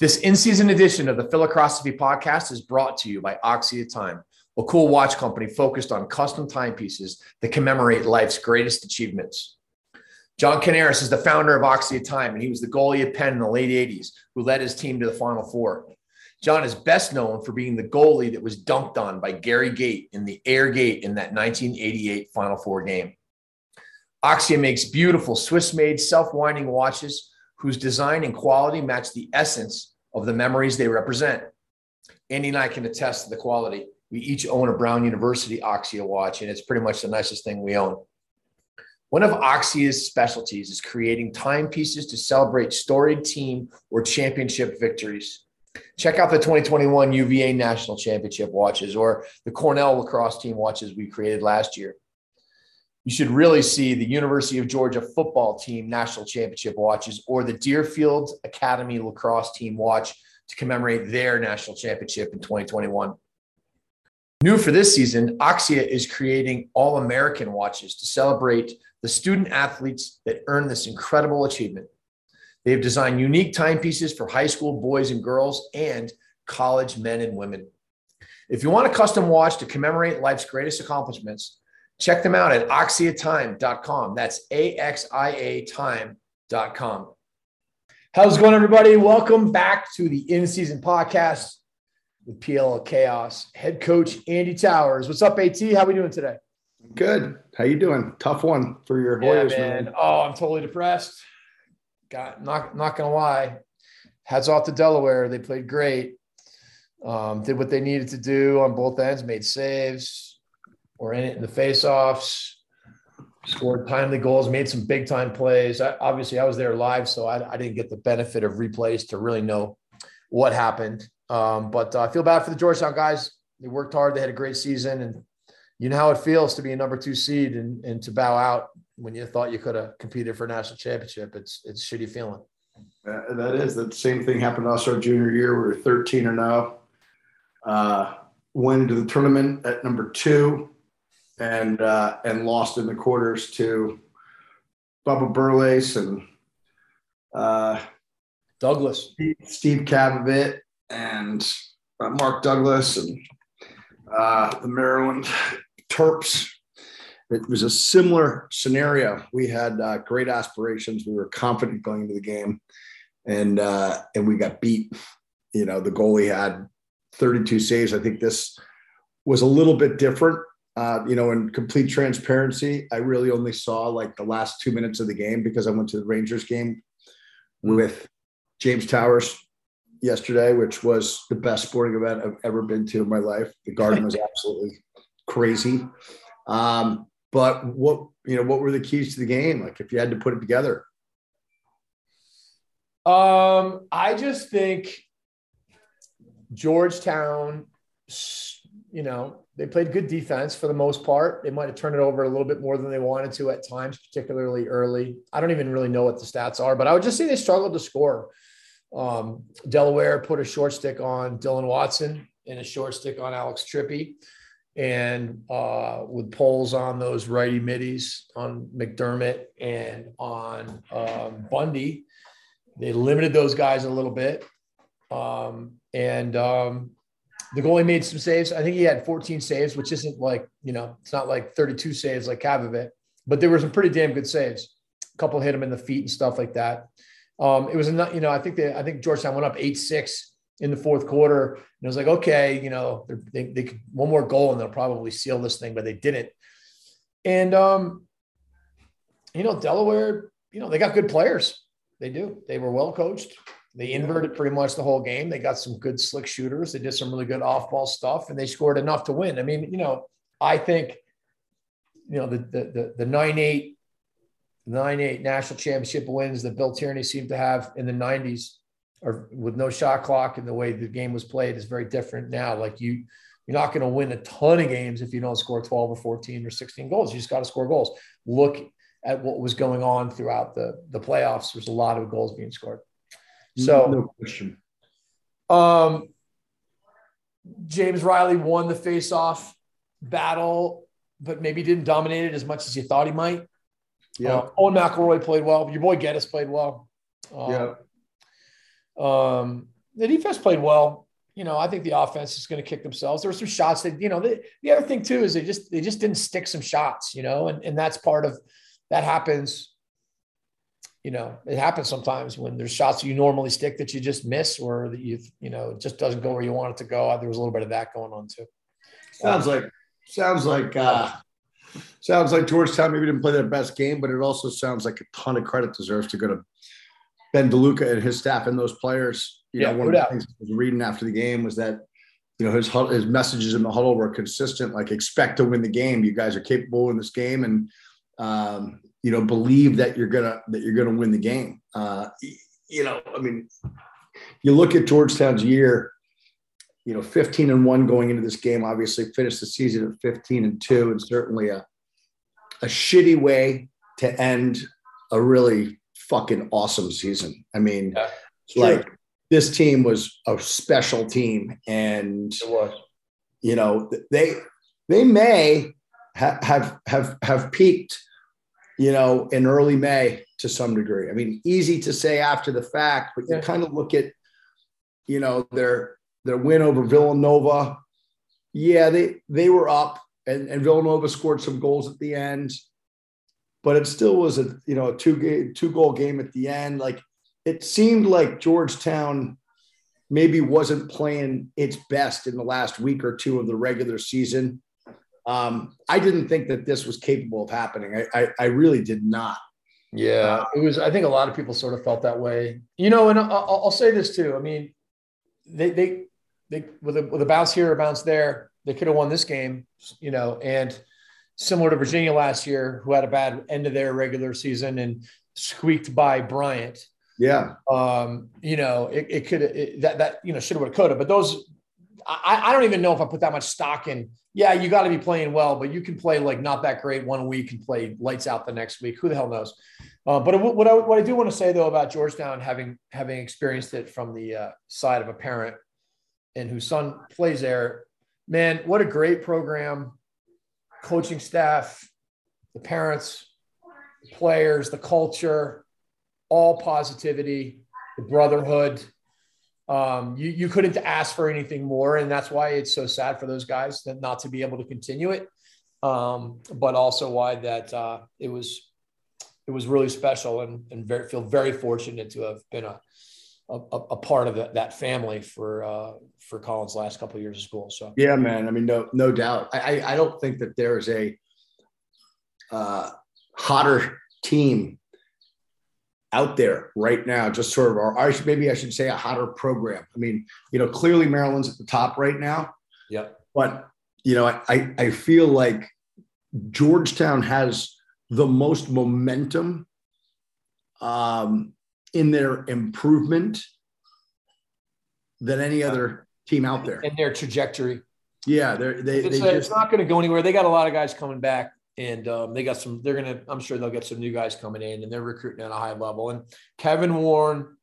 This in season edition of the Philocrosophy podcast is brought to you by Axia Time, a cool watch company focused on custom timepieces that commemorate life's greatest achievements. John Canaris is the founder of Axia Time, and he was the goalie at Penn in the late 80s who led his team to the Final Four. John is best known for being the goalie that was dunked on by Gary Gait in the Air Gait in that 1988 Final Four game. Axia makes beautiful Swiss made self winding watches whose design and quality match the essence of the memories they represent. Andy and I can attest to the quality. We each own a Brown University Axia watch, and it's pretty much the nicest thing we own. One of Axia's specialties is creating timepieces to celebrate storied team or championship victories. Check out the 2021 UVA National Championship watches or the Cornell lacrosse team watches we created last year you should really see the University of Georgia football team national championship watches or the Deerfield Academy lacrosse team watch to commemorate their national championship in 2021. New for this season, Axia is creating all American watches to celebrate the student athletes that earn this incredible achievement. They have designed unique timepieces for high school boys and girls and college men and women. If you want a custom watch to commemorate life's greatest accomplishments, Check them out at axiatime.com. That's A X I A time.com. How's it going, everybody? Welcome back to the in season podcast with PLL Chaos. Head coach Andy Towers. What's up, AT? How we doing today? Good. How you doing? Tough one for your Hoyas, yeah, man. man. Oh, I'm totally depressed. Got not not gonna lie. Hats off to Delaware. They played great. Um, did what they needed to do on both ends. Made saves were in it in the faceoffs, scored timely goals, made some big time plays. I, obviously, I was there live, so I, I, didn't get the benefit of replays to really know what happened. Um, but uh, I feel bad for the Georgetown guys. They worked hard. They had a great season, and you know how it feels to be a number two seed and, and to bow out when you thought you could have competed for a national championship. It's it's shitty feeling. Uh, that is the same thing happened to us our junior year. We were 13 and now. Uh, went into the tournament at number two and uh, and lost in the quarters to Bubba Burlace and uh, Douglas, Steve, Kavovit, and uh, Mark Douglas and uh, the Maryland Terps. It was a similar scenario. We had uh, great aspirations. We were confident going into the game, and uh, and we got beat. You know, the goalie had 32 saves. I think this was a little bit different uh, you know, in complete transparency, I really only saw like the last two minutes of the game because I went to the Rangers game with James Towers yesterday, which was the best sporting event I've ever been to in my life. The garden was absolutely crazy. Um, but what you know, what were the keys to the game? Like if you had to put it together. Um, I just think Georgetown, you know, they played good defense for the most part. They might have turned it over a little bit more than they wanted to at times, particularly early. I don't even really know what the stats are, but I would just say they struggled to score. Um, Delaware put a short stick on Dylan Watson and a short stick on Alex Trippy, and uh, with poles on those righty middies on McDermott and on um, Bundy. They limited those guys a little bit. Um, and um, the goalie made some saves. I think he had 14 saves, which isn't like, you know, it's not like 32 saves like Kavovit, but there were some pretty damn good saves. A couple hit him in the feet and stuff like that. Um, it was, you know, I think they, I think Georgetown went up 8 6 in the fourth quarter. And it was like, okay, you know, they, they could one more goal and they'll probably seal this thing, but they didn't. And, um, you know, Delaware, you know, they got good players. They do. They were well coached. They inverted pretty much the whole game. They got some good slick shooters. They did some really good off ball stuff and they scored enough to win. I mean, you know, I think, you know, the, the, the, 9 8, 9 8 national championship wins that Bill Tierney seemed to have in the 90s or with no shot clock and the way the game was played is very different now. Like you, you're not going to win a ton of games if you don't score 12 or 14 or 16 goals. You just got to score goals. Look at what was going on throughout the the playoffs. There's a lot of goals being scored. So no question. Um, James Riley won the face-off battle, but maybe didn't dominate it as much as you thought he might. Yeah. Uh, Owen McElroy played well. Your boy Geddes played well. Um, yeah. Um, the defense played well. You know, I think the offense is going to kick themselves. There were some shots that, you know, the, the other thing too is they just they just didn't stick some shots, you know, and, and that's part of that happens. You know, it happens sometimes when there's shots you normally stick that you just miss or that you, you know, it just doesn't go where you want it to go. There was a little bit of that going on too. Sounds like sounds like uh sounds like Georgetown maybe didn't play their best game, but it also sounds like a ton of credit deserves to go to Ben DeLuca and his staff and those players. You Yeah, know, one no of the things I was reading after the game was that you know his his messages in the huddle were consistent, like expect to win the game. You guys are capable in this game, and um, you know believe that you're gonna that you're gonna win the game. Uh, you know, I mean, you look at Georgetown's year. You know, 15 and one going into this game. Obviously, finished the season at 15 and two, and certainly a a shitty way to end a really fucking awesome season. I mean, Yeah. like this team was a special team, and you know they they may ha- have have have peaked, you know, in early May to some degree. I mean, easy to say after the fact, but you Yeah. kind of look at, you know, their their win over Villanova. Yeah, they they were up, and, and Villanova scored some goals at the end, but it still was a you know a two game two goal game at the end. Like it seemed like Georgetown maybe wasn't playing its best in the last week or two of the regular season. Um, I didn't think that this was capable of happening. I, I, I really did not. Yeah, it was. I think a lot of people sort of felt that way. You know, and I'll, I'll say this too. I mean, they they they with a with a bounce here, a bounce there, they could have won this game. You know, and similar to Virginia last year, who had a bad end of their regular season and squeaked by Bryant. Yeah. Um, you know, it, it could it, that that you know should have would have could have, but those I, I don't even know if I put that much stock in. Yeah, you got to be playing well, but you can play like not that great one week and play lights out the next week. Who the hell knows? Uh, but what I, what I do want to say though about Georgetown, having having experienced it from the uh, side of a parent and whose son plays there, man, what a great program, coaching staff, the parents, the players, the culture, all positivity, the brotherhood. Um, you you couldn't ask for anything more, and that's why it's so sad for those guys that not to be able to continue it. Um, but also why that uh, it was it was really special, and and very, feel very fortunate to have been a a, a part of that, that family for uh, for Colin's last couple of years of school. So Yeah, man. I mean, no, no doubt. I, I, I don't think that there is a uh, hotter team out there right now. Just sort of, or I should, maybe I should say a hotter program. I mean, you know, clearly Maryland's at the top right now, yep, but you know, I, I, feel like Georgetown has the most momentum um, in their improvement than any other team out there. and their trajectory. Yeah, they're, they It's, they just it's not going to go anywhere. They got a lot of guys coming back, and um, they got some. They're to. I'm sure they'll get some new guys coming in, and they're recruiting at a high level. And Kevin Warne,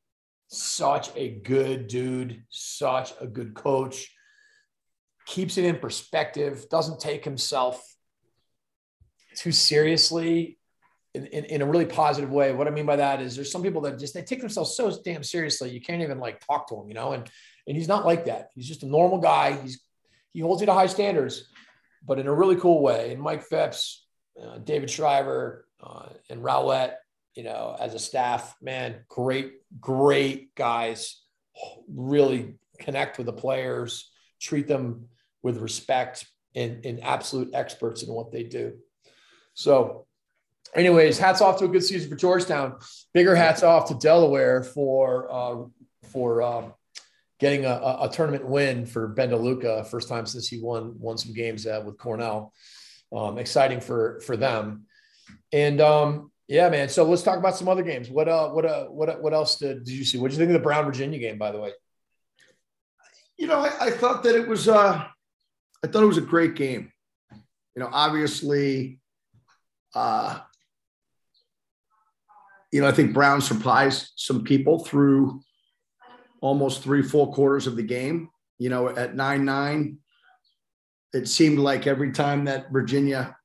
such a good dude, such a good coach. Keeps it in perspective. Doesn't take himself too seriously. In, in, in a really positive way. What I mean by that is there's some people that just they take themselves so damn seriously you can't even like talk to them, you know. And and he's not like that. He's just a normal guy. He's he holds you to high standards, but in a really cool way. And Mike Phipps, uh, David Shriver, uh, and Rowlett, you know, as a staff, man, great, great guys. Really connect with the players, treat them with respect, and, and absolute experts in what they do. So, anyways, hats off to a good season for Georgetown. Bigger hats off to Delaware for uh, for um, getting a, a, tournament win for Ben DeLuca, first time since he won won some games uh, with Cornell. Um, exciting for for them. And um, Yeah, man. So let's talk about some other games. What uh, what uh, what what else did, did you see? What did you think of the Brown Virginia game, by the way? You know, I, I thought that it was uh, I thought it was a great game. You know, obviously, uh, you know, I think Brown surprised some people through almost three full quarters of the game. You know, at nine nine, it seemed like every time that Virginia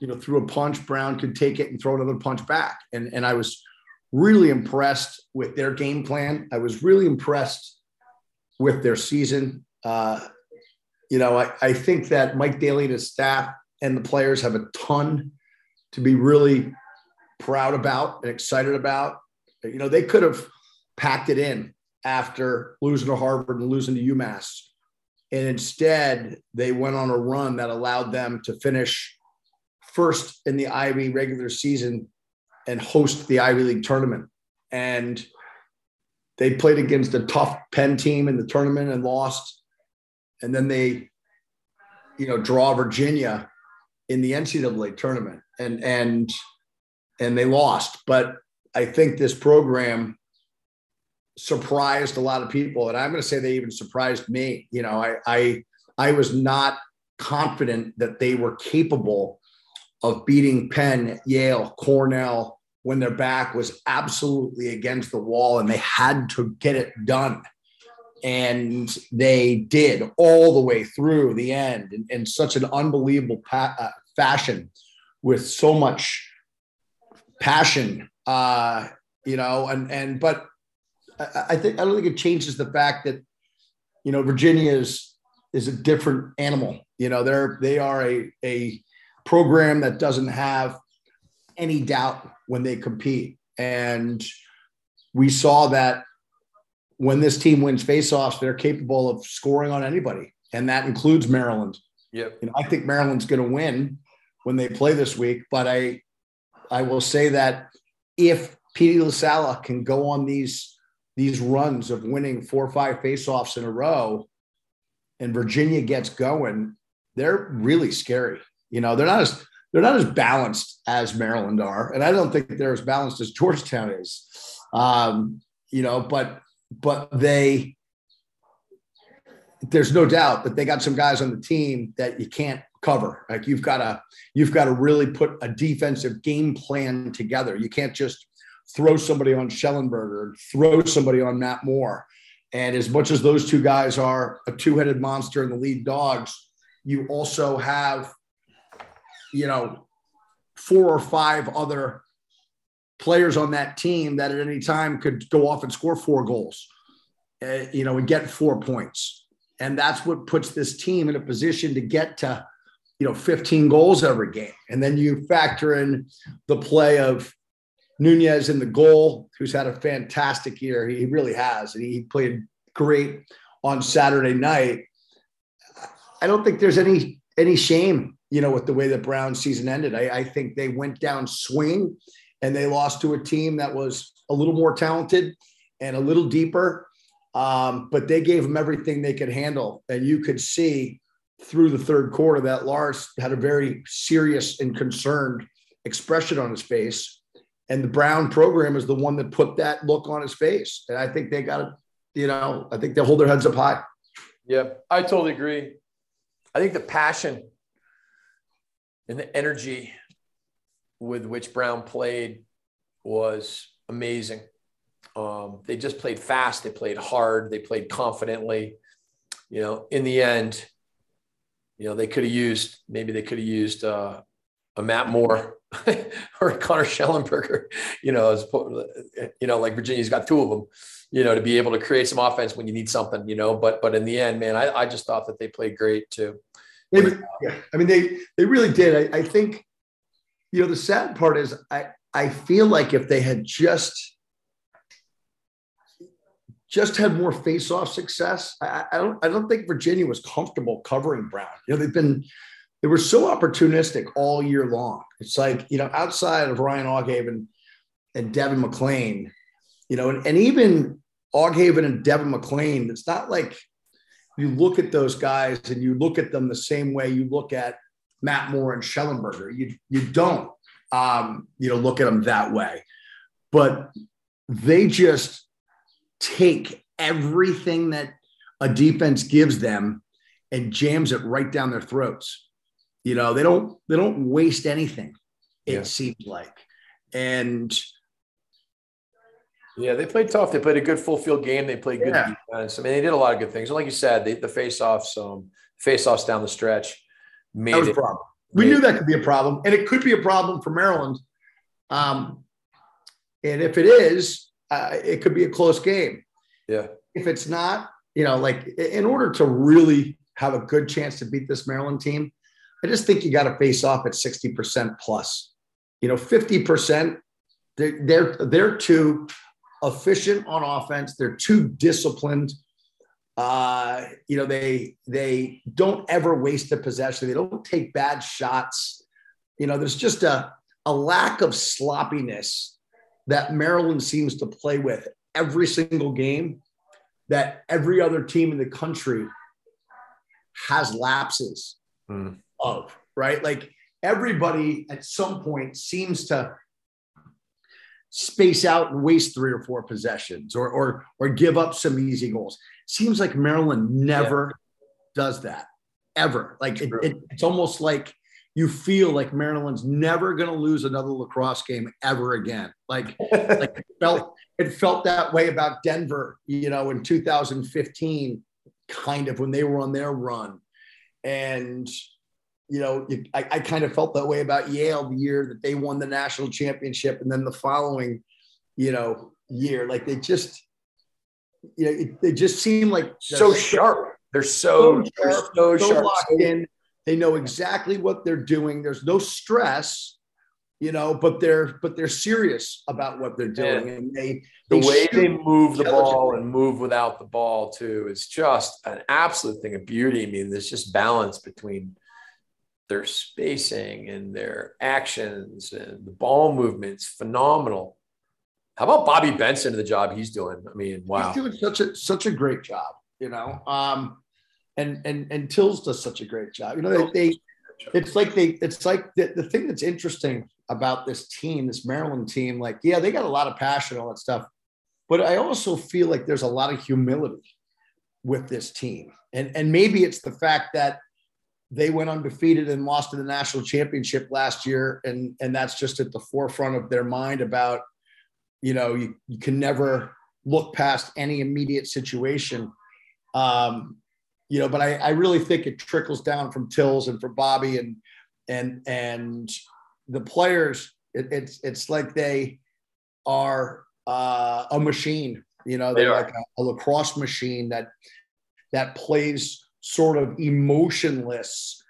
you know, threw a punch, Brown could take it and throw another punch back. And, and I was really impressed with their game plan. I was really impressed with their season. Uh, you know, I, I think that Mike Daly and his staff and the players have a ton to be really proud about and excited about. You know, they could have packed it in after losing to Harvard and losing to UMass. And instead, they went on a run that allowed them to finish first in the Ivy regular season and host the Ivy League tournament. And they played against a tough Penn team in the tournament and lost. And then they, you know, draw Virginia in the NCAA tournament and and and they lost. But I think this program surprised a lot of people. And I'm going to say they even surprised me. You know, I I I was not confident that they were capable of beating Penn, Yale, Cornell when their back was absolutely against the wall and they had to get it done. And they did all the way through the end in, in such an unbelievable pa- uh, fashion with so much passion, uh, you know, and, and, but I, I think, I don't think it changes the fact that, you know, Virginia is, is a different animal. You know, they're, they are a, a, program that doesn't have any doubt when they compete. And we saw that when this team wins faceoffs, they're capable of scoring on anybody, and that includes Maryland. Yep. You know, I think Maryland's going to win when they play this week, but I, I will say that if Petey LaSalla can go on these these runs of winning four or five faceoffs in a row, and Virginia gets going, they're really scary. You know, they're not as they're not as balanced as Maryland are, and I don't think they're as balanced as Georgetown is. Um, you know, but but they there's no doubt that they got some guys on the team that you can't cover. Like you've got to you've got to really put a defensive game plan together. You can't just throw somebody on Shellenberger, throw somebody on Matt Moore. And as much as those two guys are a two-headed monster in the lead dogs, you also have you know, four or five other players on that team that at any time could go off and score four goals, uh, you know, and get four points. And that's what puts this team in a position to get to, you know, 15 goals every game. And then you factor in the play of Nunes in the goal, who's had a fantastic year. He really has. And he played great on Saturday night. I don't think there's any any shame you know, with the way the Brown season ended. I, I think they went down swing and they lost to a team that was a little more talented and a little deeper. Um, but they gave them everything they could handle. And you could see through the third quarter that Lars had a very serious and concerned expression on his face. And the Brown program is the one that put that look on his face. And I think they got to, you know, I think they hold their heads up high. Yeah, I totally agree. I think the passion and the energy with which Brown played was amazing. Um, they just played fast, they played hard, they played confidently. You know, in the end, you know, they could have used maybe they could have used uh, a Matt Moore or Connor Shellenberger, You know, as you know, like Virginia's got two of them. You know, to be able to create some offense when you need something. You know, but but in the end, man, I, I just thought that they played great too. Yeah. I mean, they they really did. I, I think, you know, the sad part is I I feel like if they had just just had more face-off success, I, I don't I don't think Virginia was comfortable covering Brown. You know, they've been they were so opportunistic all year long. It's like, you know, outside of Ryan Aughavin and Devin McLean, you know, and, and even Aughavin and Devin McLean, it's not like you look at those guys and you look at them the same way you look at Matt Moore and Shellenberger. You, you don't. um, you know, look at them that way. But they just take everything that a defense gives them and jams it right down their throats. You know, they don't they don't waste anything. It yeah. seems like, and yeah, they played tough. They played a good full field game. They played good yeah. defense. I mean, they did a lot of good things. And like you said, they, the face offs, um, face offs down the stretch made that was it, a problem. We knew that could be a problem, and it could be a problem for Maryland. Um, and if it is, uh, it could be a close game. Yeah. If it's not, you know, like in order to really have a good chance to beat this Maryland team, I just think you got to face off at 60% plus. You know, 50%, they're, they're, they're too efficient on offense. They're too disciplined. Uh, you know, they they don't ever waste a possession. They don't take bad shots. You know, there's just a, a lack of sloppiness that Maryland seems to play with every single game that every other team in the country has lapses mm. Of, right? Like everybody at some point seems to space out and waste three or four possessions or or or give up some easy goals. Seems like Maryland never yeah. does that ever. Like it, it, it's almost like you feel like Maryland's never going to lose another lacrosse game ever again. Like like it felt it felt that way about Denver, you know, in 2015, kind of when they were on their run, and you know, I, I kind of felt that way about Yale the year that they won the national championship, and then the following, you know, year, like they just, you know, it, they just seem like so sharp. They're so, so sharp, so, so sharp. locked in. They know exactly what they're doing. There's no stress, you know, but they're but they're serious about what they're doing, yeah. and they, they the way they move the ball and move without the ball too is just an absolute thing of beauty. I mean, there's just balance between their spacing and their actions and the ball movements phenomenal. How about Bobby Benson and the job he's doing? I mean, wow, he's doing such a such a great job. You know, um, and and and Tills does such a great job. You know, they, they it's like they it's like the, the thing that's interesting about this team, this Maryland team. Like, yeah, they got a lot of passion, all that stuff, but I also feel like there's a lot of humility with this team, and and maybe it's the fact that they went undefeated and lost to the national championship last year. And and that's just at the forefront of their mind about you know you, you can never look past any immediate situation. Um you know but I, I really think it trickles down from tills and for bobby and and and the players. It, it's it's like they are uh, a machine you know they're they like a, a lacrosse machine that that plays sort of emotionless,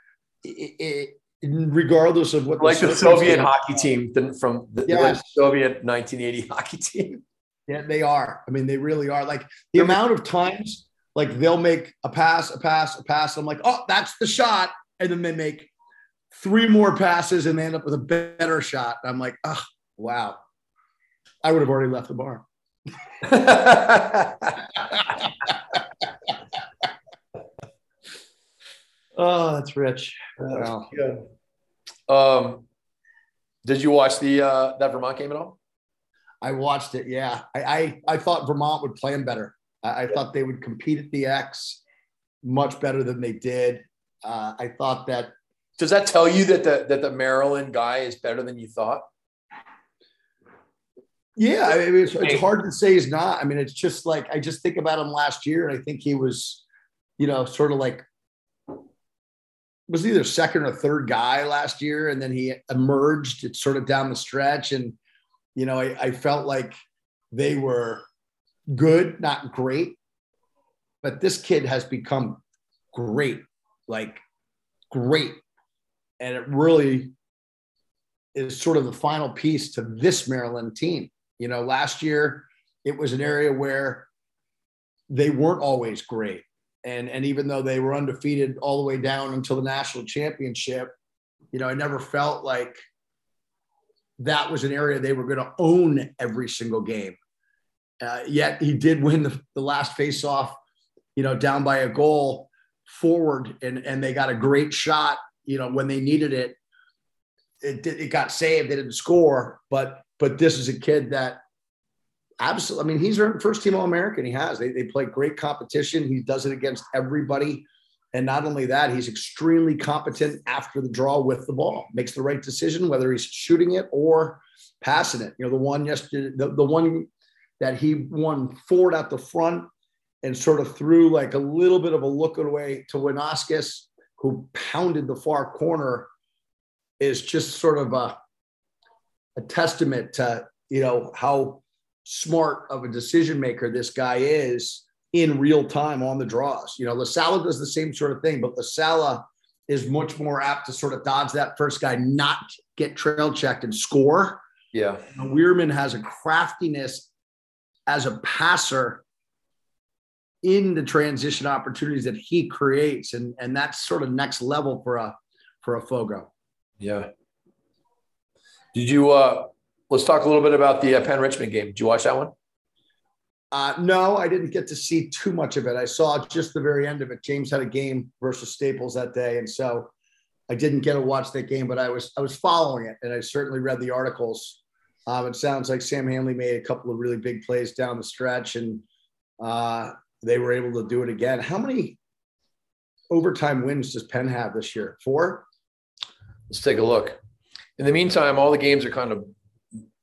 it, it, regardless of what. Like the, the Soviet hockey team from the, yes. Soviet 1980 hockey team. Yeah, they are. I mean, they really are. Like the amount of times, like they'll make a pass, a pass, a pass. I'm like, oh, that's the shot, and then they make three more passes and they end up with a better shot. I'm like, oh, wow. I would have already left the bar. Oh, that's rich. wow. good. Um, did you watch the uh, that Vermont game at all? I watched it. Yeah, I I, I thought Vermont would play them better. I, I yeah. thought they would compete at the X much better than they did. Uh, I thought that. Does that tell you that the that the Maryland guy is better than you thought? Yeah, I mean, it's, it's hard to say he's not. I mean, it's just like I just think about him last year, and I think he was, you know, sort of like was either second or third guy last year, and then he emerged It's sort of down the stretch. And you know, I, I felt like they were good, not great, but this kid has become great, like great, and it really is sort of the final piece to this Maryland team. You know, last year it was an area where they weren't always great and and even though they were undefeated all the way down until the national championship, you know, I never felt like that was an area they were going to own every single game. Uh, yet he did win the, the last face-off, you know, down by a goal forward, and and they got a great shot, you know, when they needed it it, it got saved. They didn't score, but but this is a kid that absolutely. I mean, he's earned first team All American. He has. They they play great competition. He does it against everybody. And not only that, he's extremely competent after the draw with the ball, makes the right decision, whether he's shooting it or passing it. You know, the one yesterday, the, the one that he won forward at the front and sort of threw like a little bit of a look away to Wisnauskas, who pounded the far corner, is just sort of a, a testament to, you know, how smart of a decision maker this guy is in real time on the draws. You know, LaSalla does the same sort of thing, but LaSalla is much more apt to sort of dodge that first guy, not get trail checked and score. Yeah. And Wierman has a craftiness as a passer in the transition opportunities that he creates. And, and that's sort of next level for a for a Fogo. Yeah. Did you uh let's talk a little bit about the uh, Penn Richmond game. Did you watch that one? Uh, no, I didn't get to see too much of it. I saw just the very end of it. James had a game versus Staples that day, and so I didn't get to watch that game. But I was I was following it, and I certainly read the articles. Um, it sounds like Sam Handley made a couple of really big plays down the stretch, and uh, they were able to do it again. How many overtime wins does Penn have this year? Four. Let's take a look. In the meantime, all the games are kind of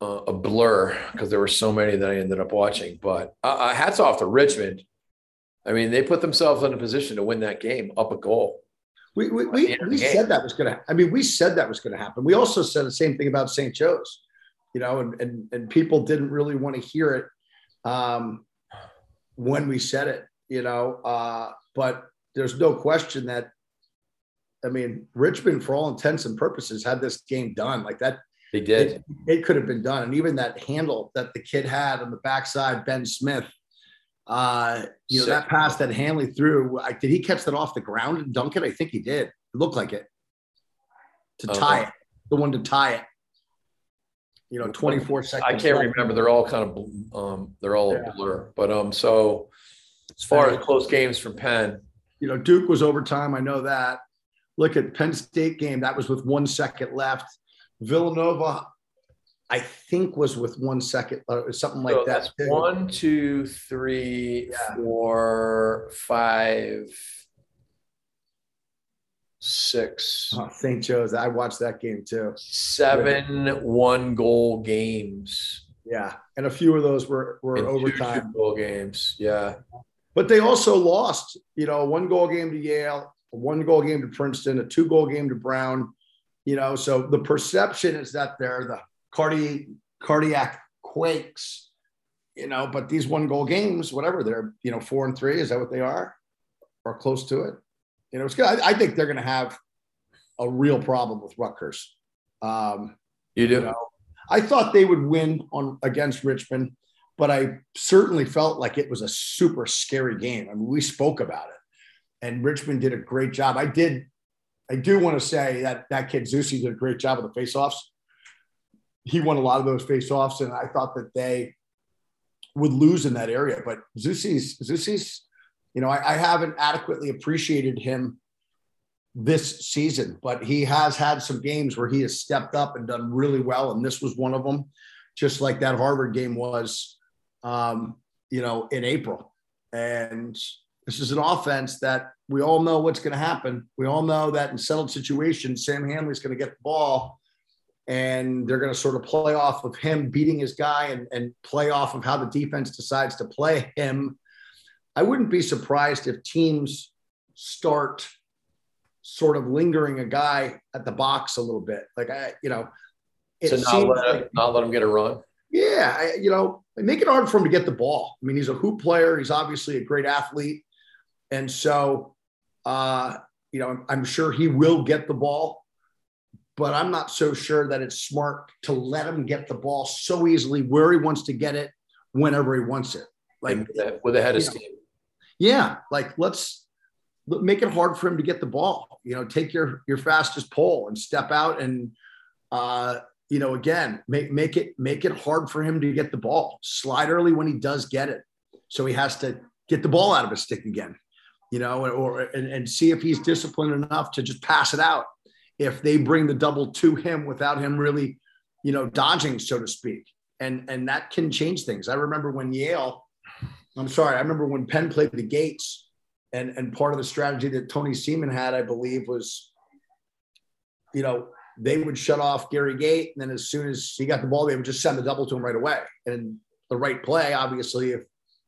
uh, a blur because there were so many that I ended up watching. But uh, hats off to Richmond. I mean, they put themselves in a position to win that game up a goal. We we, we, we said that was going to. I mean, we said that was going to happen. We also said the same thing about St. Joe's, you know, and and and people didn't really want to hear it um, when we said it, you know. Uh, but there's no question that. I mean, Richmond, for all intents and purposes, had this game done. Like that, they did. It, it, could have been done. And even that handle that the kid had on the backside, Ben Smith, uh, you know, Sick. that pass that Handley threw, I, did he catch that off the ground and dunk it? I think he did. It looked like it to okay. tie it, the one to tie it. You know, 24 seconds. I can't left. remember. They're all kind of, um, they're all yeah. a blur. But um, so as far as close games from Penn, you know, Duke was overtime. I know that. Look at Penn State game. That was with one second left. Villanova, I think, was with one second or something like so that. One, two, three, yeah. four, five, six. Oh, St. Joe's. I watched that game too. Seven one goal games. Yeah. And a few of those were, were and overtime. goal games. Yeah. But they also lost, you know, one goal game to Yale, a one goal game to Princeton, a two goal game to Brown, you know, so the perception is that they're the cardiac cardiac quakes, you know, but these one goal games, whatever they're, you know, four and three, is that what they are? Or close to it? You know, it's good. I, I think they're going to have a real problem with Rutgers. Um, you do. You know, I thought they would win on against Richmond, but I certainly felt like it was a super scary game. I mean, we spoke about it, and Richmond did a great job. I did I do want to say that that kid Zusi did a great job of the faceoffs. He won a lot of those faceoffs, and I thought that they would lose in that area. But Zusi's Zusi's, you know, I, I haven't adequately appreciated him this season, but he has had some games where he has stepped up and done really well, and this was one of them. Just like that Harvard game was, um, you know, in April, and this is an offense that we all know what's going to happen. We all know that in settled situations, Sam Handley's going to get the ball and they're going to sort of play off of him beating his guy and, and play off of how the defense decides to play him. I wouldn't be surprised if teams start sort of lingering a guy at the box a little bit. Like I, you know, it to not let, like, not let him get a run. Yeah, I, you know, make it hard for him to get the ball. I mean, he's a hoop player. He's obviously a great athlete. And so, uh, you know, I'm, I'm sure he will get the ball, but I'm not so sure that it's smart to let him get the ball so easily where he wants to get it whenever he wants it. Like with a head of steam. Yeah, like let's make it hard for him to get the ball. You know, take your your fastest pole and step out and uh, you know, again, make make it make it hard for him to get the ball. Slide early when he does get it, so he has to get the ball out of his stick again you know, or and, and see if he's disciplined enough to just pass it out if they bring the double to him without him really, you know, dodging, so to speak. And and that can change things. I remember when Yale, I'm sorry, I remember when Penn played the Gaits, and and part of the strategy that Tony Seaman had, I believe, was, you know, they would shut off Gary Gait, and then as soon as he got the ball, they would just send the double to him right away. And the right play, obviously, if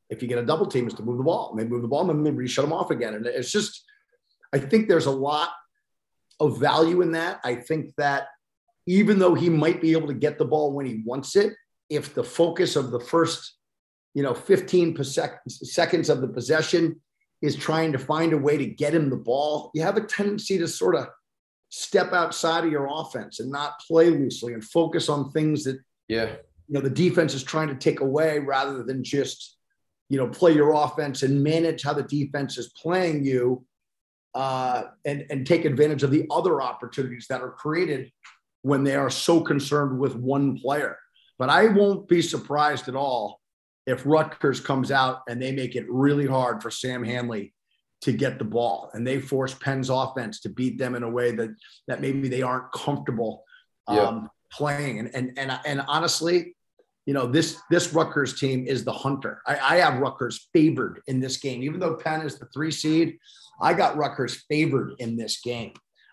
if you get a double team, is to move the ball. And they move the ball, and then they shut them off again. And it's just, I think there's a lot of value in that. I think that even though he might be able to get the ball when he wants it, if the focus of the first, you know, 15 seconds of the possession is trying to find a way to get him the ball, you have a tendency to sort of step outside of your offense and not play loosely and focus on things that yeah you know the defense is trying to take away rather than just you know play your offense and manage how the defense is playing you uh, and and take advantage of the other opportunities that are created when they are so concerned with one player. But I won't be surprised at all if Rutgers comes out and they make it really hard for Sam Handley to get the ball and they force Penn's offense to beat them in a way that that maybe they aren't comfortable um, yeah. playing. And, and and and honestly, you know this this Rutgers team is the hunter. I, I have Rutgers favored in this game, even though Penn is the three seed. I got Rutgers favored in this game.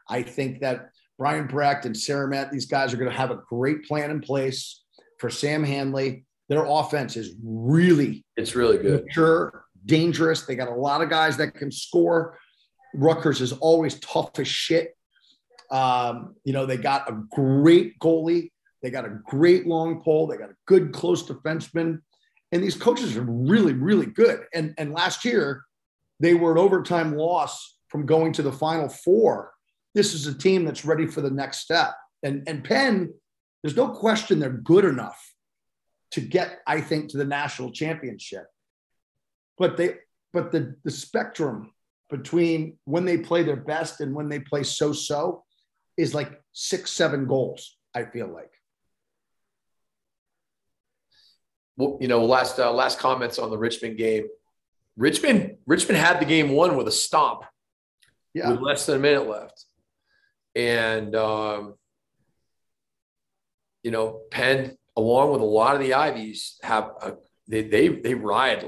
I think that Brian Brecht and Sarah Matt, these guys are going to have a great plan in place for Sam Handley. Their offense is really it's really good. Mature, dangerous. They got a lot of guys that can score. Rutgers is always tough as shit. Um, you know, they got a great goalie. They got a great long pole. They got a good close defenseman. And these coaches are really, really good. And, and last year, they were an overtime loss from going to the final four. This is a team that's ready for the next step. And, and Penn, there's no question they're good enough to get, I think, to the national championship but they but the the spectrum between when they play their best and when they play so so is like six seven goals i feel like well you know last uh, last comments on the richmond game. Richmond richmond had the game won with a stomp yeah. with less than a minute left. And um you know penn along with a lot of the ivies have a, they they they ride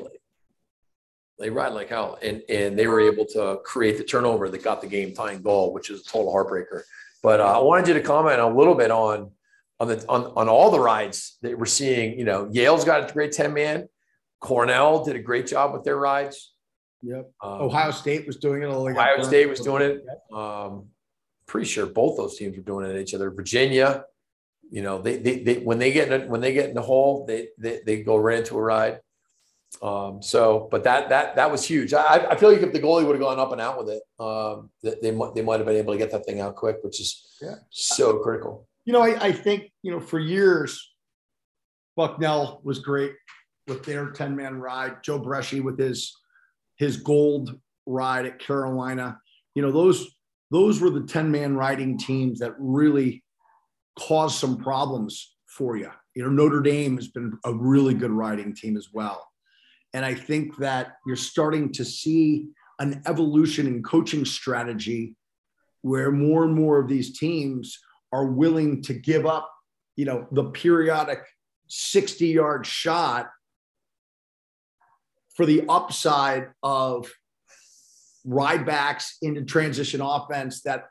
they ride like hell, and and they were able to create the turnover that got the game tying goal, which is a total heartbreaker. But uh, I wanted you to comment a little bit on on the on, on all the rides that we're seeing. You know, Yale's got a great ten man. Cornell did a great job with their rides. Yep. Um, Ohio State was doing it. Ohio State was doing it. Um, pretty sure both those teams were doing it at each other. Virginia, you know, they, they, they when they get in, when they get in the hole, they, they, they go right into a ride. Um, so, but that that that was huge. I, I feel like if the goalie would have gone up and out with it, um, they they might they might have been able to get that thing out quick, which is yeah. so critical. You know, I, I think you know for years, Bucknell was great with their ten man ride. Joe Breschi with his his gold ride at Carolina. You know those those were the ten man riding teams that really caused some problems for you. You know, Notre Dame has been a really good riding team as well. And I think that you're starting to see an evolution in coaching strategy where more and more of these teams are willing to give up, you know, the periodic 60 yard shot for the upside of ride backs into transition offense that,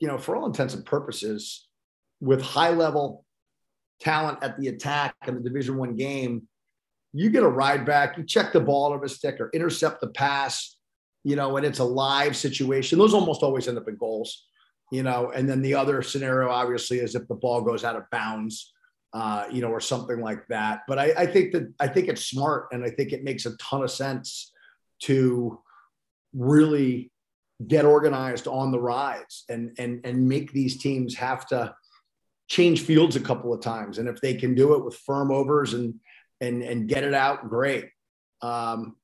you know, for all intents and purposes, with high level talent at the attack in the division one game you get a ride back, you check the ball out of a stick or intercept the pass, you know, and it's a live situation. Those almost always end up in goals, you know. And then the other scenario, obviously, is if the ball goes out of bounds, uh, you know, or something like that. But I, I think that I think it's smart, and I think it makes a ton of sense to really get organized on the rides and and and make these teams have to change fields a couple of times. And if they can do it with firm overs and and and get it out, great. Um,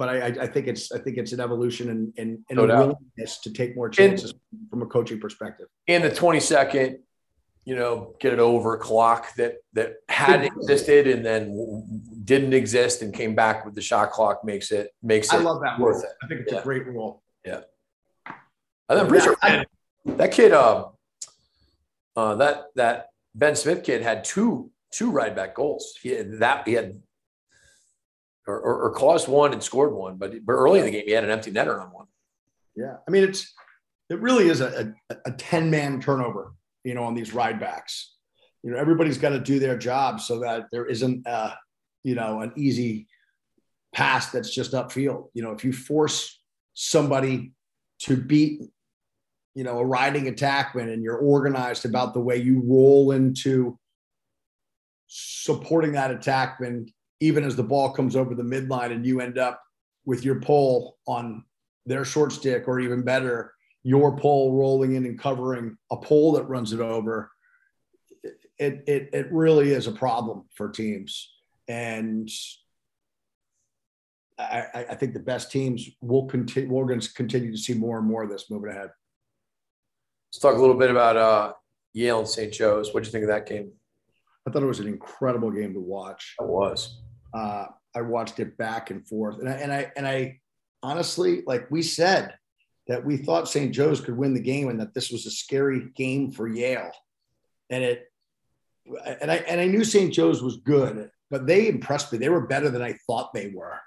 but I, I, think it's I think it's an evolution and and, and no a willingness to take more chances and, from a coaching perspective. In the 20 second, you know, get it over clock that that had existed and then didn't exist and came back with the shot clock makes it makes it I love that worth it. I think it's yeah. a great rule. Yeah. I'm pretty sure that kid uh, Uh, that that Ben Smith kid had two two ride back goals. He had that he had or, or, or caused one and scored one, but but early in the game he had an empty netter on one. Yeah, I mean it's it really is a, a, a 10 man turnover, you know, on these ride backs. You know, everybody's got to do their job so that there isn't, uh, you know, an easy pass that's just upfield. You know, if you force somebody to beat, you know, a riding attackman and you're organized about the way you roll into supporting that attackman, even as the ball comes over the midline and you end up with your pole on their short stick or even better, your pole rolling in and covering a pole that runs it over, it, it, it really is a problem for teams. And I, I think the best teams will continue, we're going to continue to see more and more of this moving ahead. Let's talk a little bit about uh, Yale and St. Joe's. What do you think of that game? I thought it was an incredible game to watch. It was. Uh, I watched it back and forth, and I and I and I honestly, like we said, that we thought St. Joe's could win the game and that this was a scary game for Yale. And it and I and I knew St. Joe's was good, but they impressed me. They were better than I thought they were.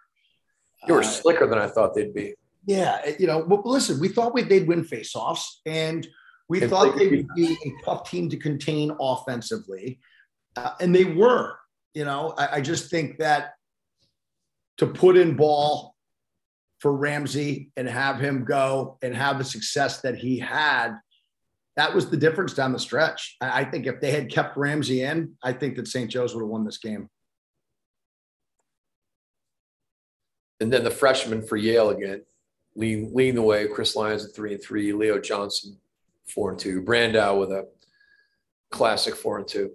They were uh, slicker than I thought they'd be. Yeah, you know, well, listen, we thought we, they'd win faceoffs, and we and thought they would be a tough team to contain offensively, uh, and they were. You know, I, I just think that to put in ball for Ramsey and have him go and have the success that he had, that was the difference down the stretch. I think if they had kept Ramsey in, I think that St. Joe's would have won this game. And then the freshman for Yale again, lean lean the way. Chris Lyons at three and three, Leo Johnson four and two, Brandau with a classic four and two.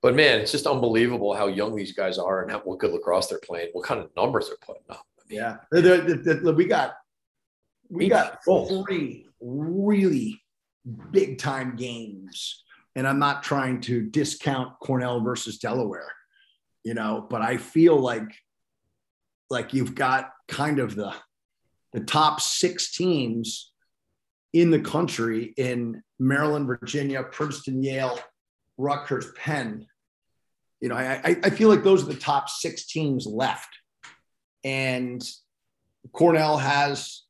But man, it's just unbelievable how young these guys are and how, what good lacrosse they're playing, what kind of numbers they're putting up. Yeah, we got we got three really big time games, and I'm not trying to discount Cornell versus Delaware, you know, but I feel like like you've got kind of the the top six teams in the country in Maryland, Virginia, Princeton, Yale, Rutgers, Penn. You know, I, I feel like those are the top six teams left and Cornell has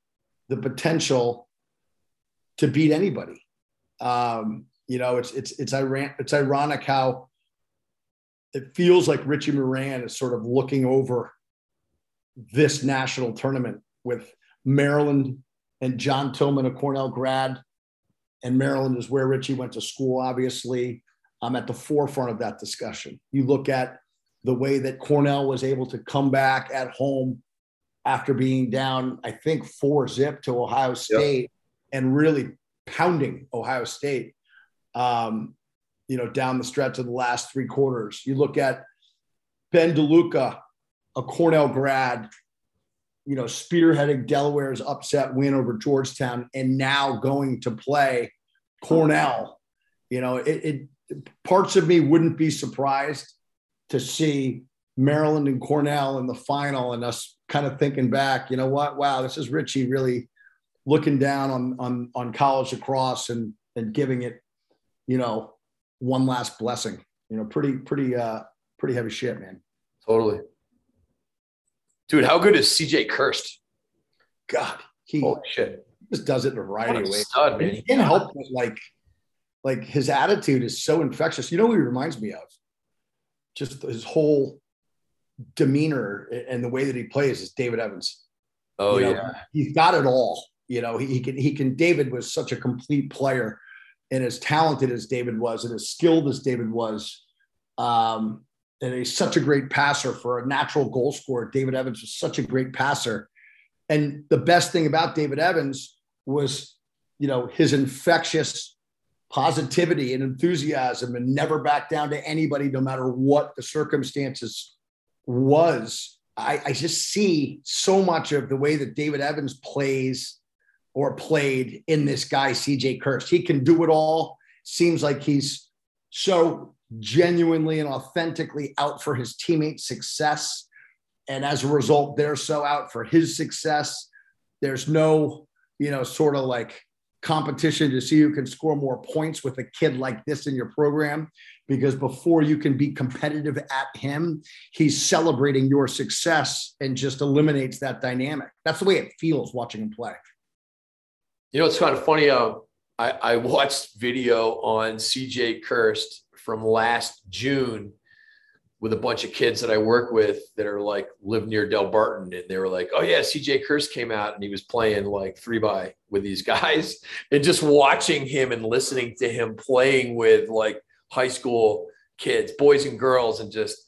the potential to beat anybody. Um, you know, it's it's it's ironic, it's ironic how it feels like Richie Moran is sort of looking over this national tournament with Maryland and John Tillman, a Cornell grad, and Maryland is where Richie went to school. Obviously, I'm at the forefront of that discussion. You look at the way that Cornell was able to come back at home after being down, I think, four zip to Ohio State yep. and really pounding Ohio State, um, you know, down the stretch of the last three quarters. You look at Ben DeLuca, a Cornell grad, you know, spearheading Delaware's upset win over Georgetown and now going to play Cornell. You know, it, it parts of me wouldn't be surprised to see Maryland and Cornell in the final and us kind of thinking back, you know what? Wow, this is Richie really looking down on on on college lacrosse and and giving it, you know, one last blessing. You know, pretty pretty uh pretty heavy shit, man. Totally. Dude, how good is CJ Kirst? God, he Holy shit. just does it in a variety of ways. Stud, man. He can't help but like like his attitude is so infectious. You know what he reminds me of? just his whole demeanor and the way that he plays is David Evans. Oh you know, yeah, he's got it all. You know, he, he, can he can. David was such a complete player, and as talented as David was, and as skilled as David was, um, and he's such a great passer for a natural goal scorer. David Evans was such a great passer, and the best thing about David Evans was, you know, his infectious positivity and enthusiasm and never back down to anybody, no matter what the circumstances was. I, I just see so much of the way that David Evans plays or played in this guy, CJ Kirst. He can do it all. Seems like he's so genuinely and authentically out for his teammates' success. And as a result, they're so out for his success. There's no, you know, sort of like competition to see who can score more points with a kid like this in your program. Because before you can be competitive at him he's celebrating your success and just eliminates that dynamic. That's the way it feels watching him play. You know it's kind of funny uh, I, I watched video on cj kirst from last june with a bunch of kids that I work with that are like live near Delbarton. and they were like, "Oh yeah, CJ Kirst came out and he was playing like three by with these guys," and just watching him and listening to him playing with like high school kids, boys and girls, and just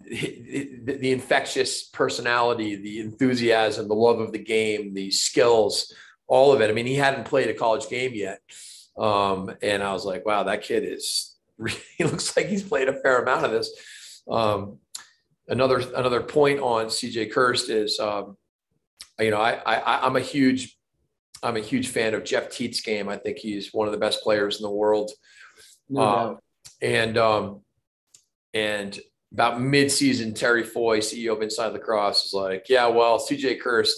the infectious personality, the enthusiasm, the love of the game, the skills, all of it. I mean, he hadn't played a college game yet, um, and I was like, "Wow, that kid is." He looks like he's played a fair amount of this um, another another point on CJ Kirst is, um, you know, I, I I'm a huge I'm a huge fan of Jeff Teat's game. I think he's one of the best players in the world. No uh, and um, and about mid-season, Terry Foy, CEO of Inside Lacrosse, is like, "Yeah, well, CJ Kirst,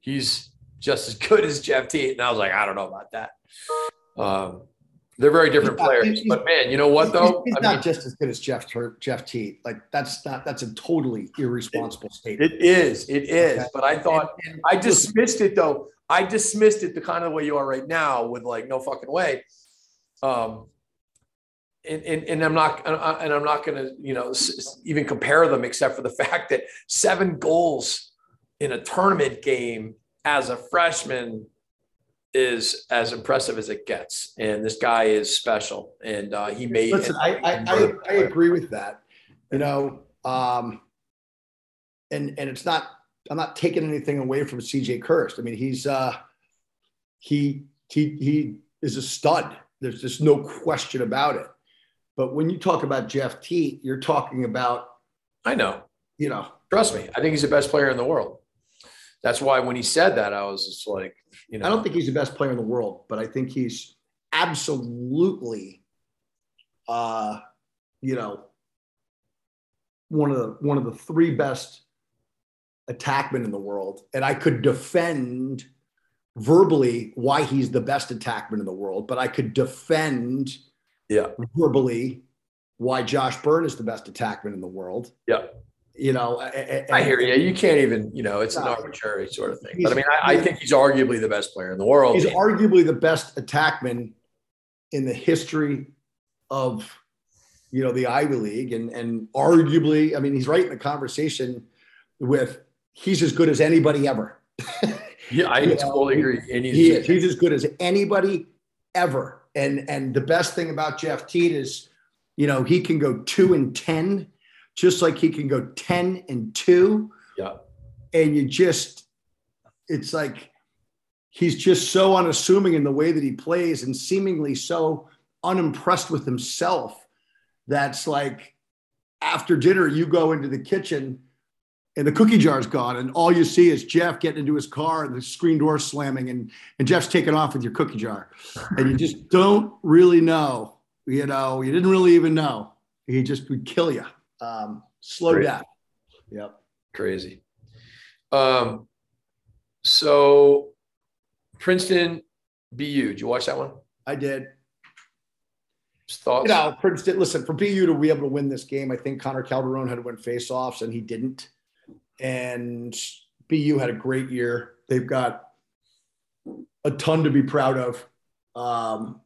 he's just as good as Jeff Teat." And I was like, "I don't know about that." Um, they're very different not, players, but man, you know what though? He's, not mean, just as good as Jeff Jeff Teat. Like that's not that's a totally irresponsible it, statement. It is, it is. Okay. But I thought and, and, I dismissed it though. I dismissed it the kind of way you are right now with like no fucking way. Um, and, and, and I'm not and I'm not going to you know even compare them except for the fact that seven goals in a tournament game as a freshman is as impressive as it gets. And this guy is special. And uh, he made. Listen, I, I, I, I, agree with that. You know, um, and and it's not. I'm not taking anything away from CJ Kirst. I mean, he's uh, he he he is a stud. There's just no question about it. But when you talk about Jeff Teat, you're talking about. I know. You know. Trust me. I think he's the best player in the world. That's why when he said that, I was just like, you know, I don't think he's the best player in the world, but I think he's absolutely, uh, you know, one of the one of the three best attackmen in the world, and I could defend verbally why he's the best attackman in the world, but I could defend, yeah, verbally why Josh Byrne is the best attackman in the world. Yeah you know, I hear you. You can't even, you know, it's no, an arbitrary sort of thing. But I mean, I, I, think he's arguably the best player in the world. He's arguably the best attackman in the history of, you know, the Ivy League, and and arguably, I mean, he's right in the conversation with he's as good as anybody ever. yeah, I totally know, agree. And he's, he is. He's as good as anybody ever. And and the best thing about Jeff Teat is, you know, he can go two and ten just like he can go 10 and 2. Yeah. And you just, it's like he's just so unassuming in the way that he plays and seemingly so unimpressed with himself. That's like after dinner, you go into the kitchen and the cookie jar's gone, and all you see is Jeff getting into his car and the screen door slamming, and, and Jeff's taking off with your cookie jar. And you just don't really know, you know, you didn't really even know. He just would kill you um, slow Crazy. down. Yep. Crazy. Um, so Princeton BU, did you watch that one? I did. Just thoughts? You know, Princeton, listen, for BU to be able to win this game, I think Connor Calderone had to win faceoffs and he didn't. And BU had a great year. They've got a ton to be proud of. Um,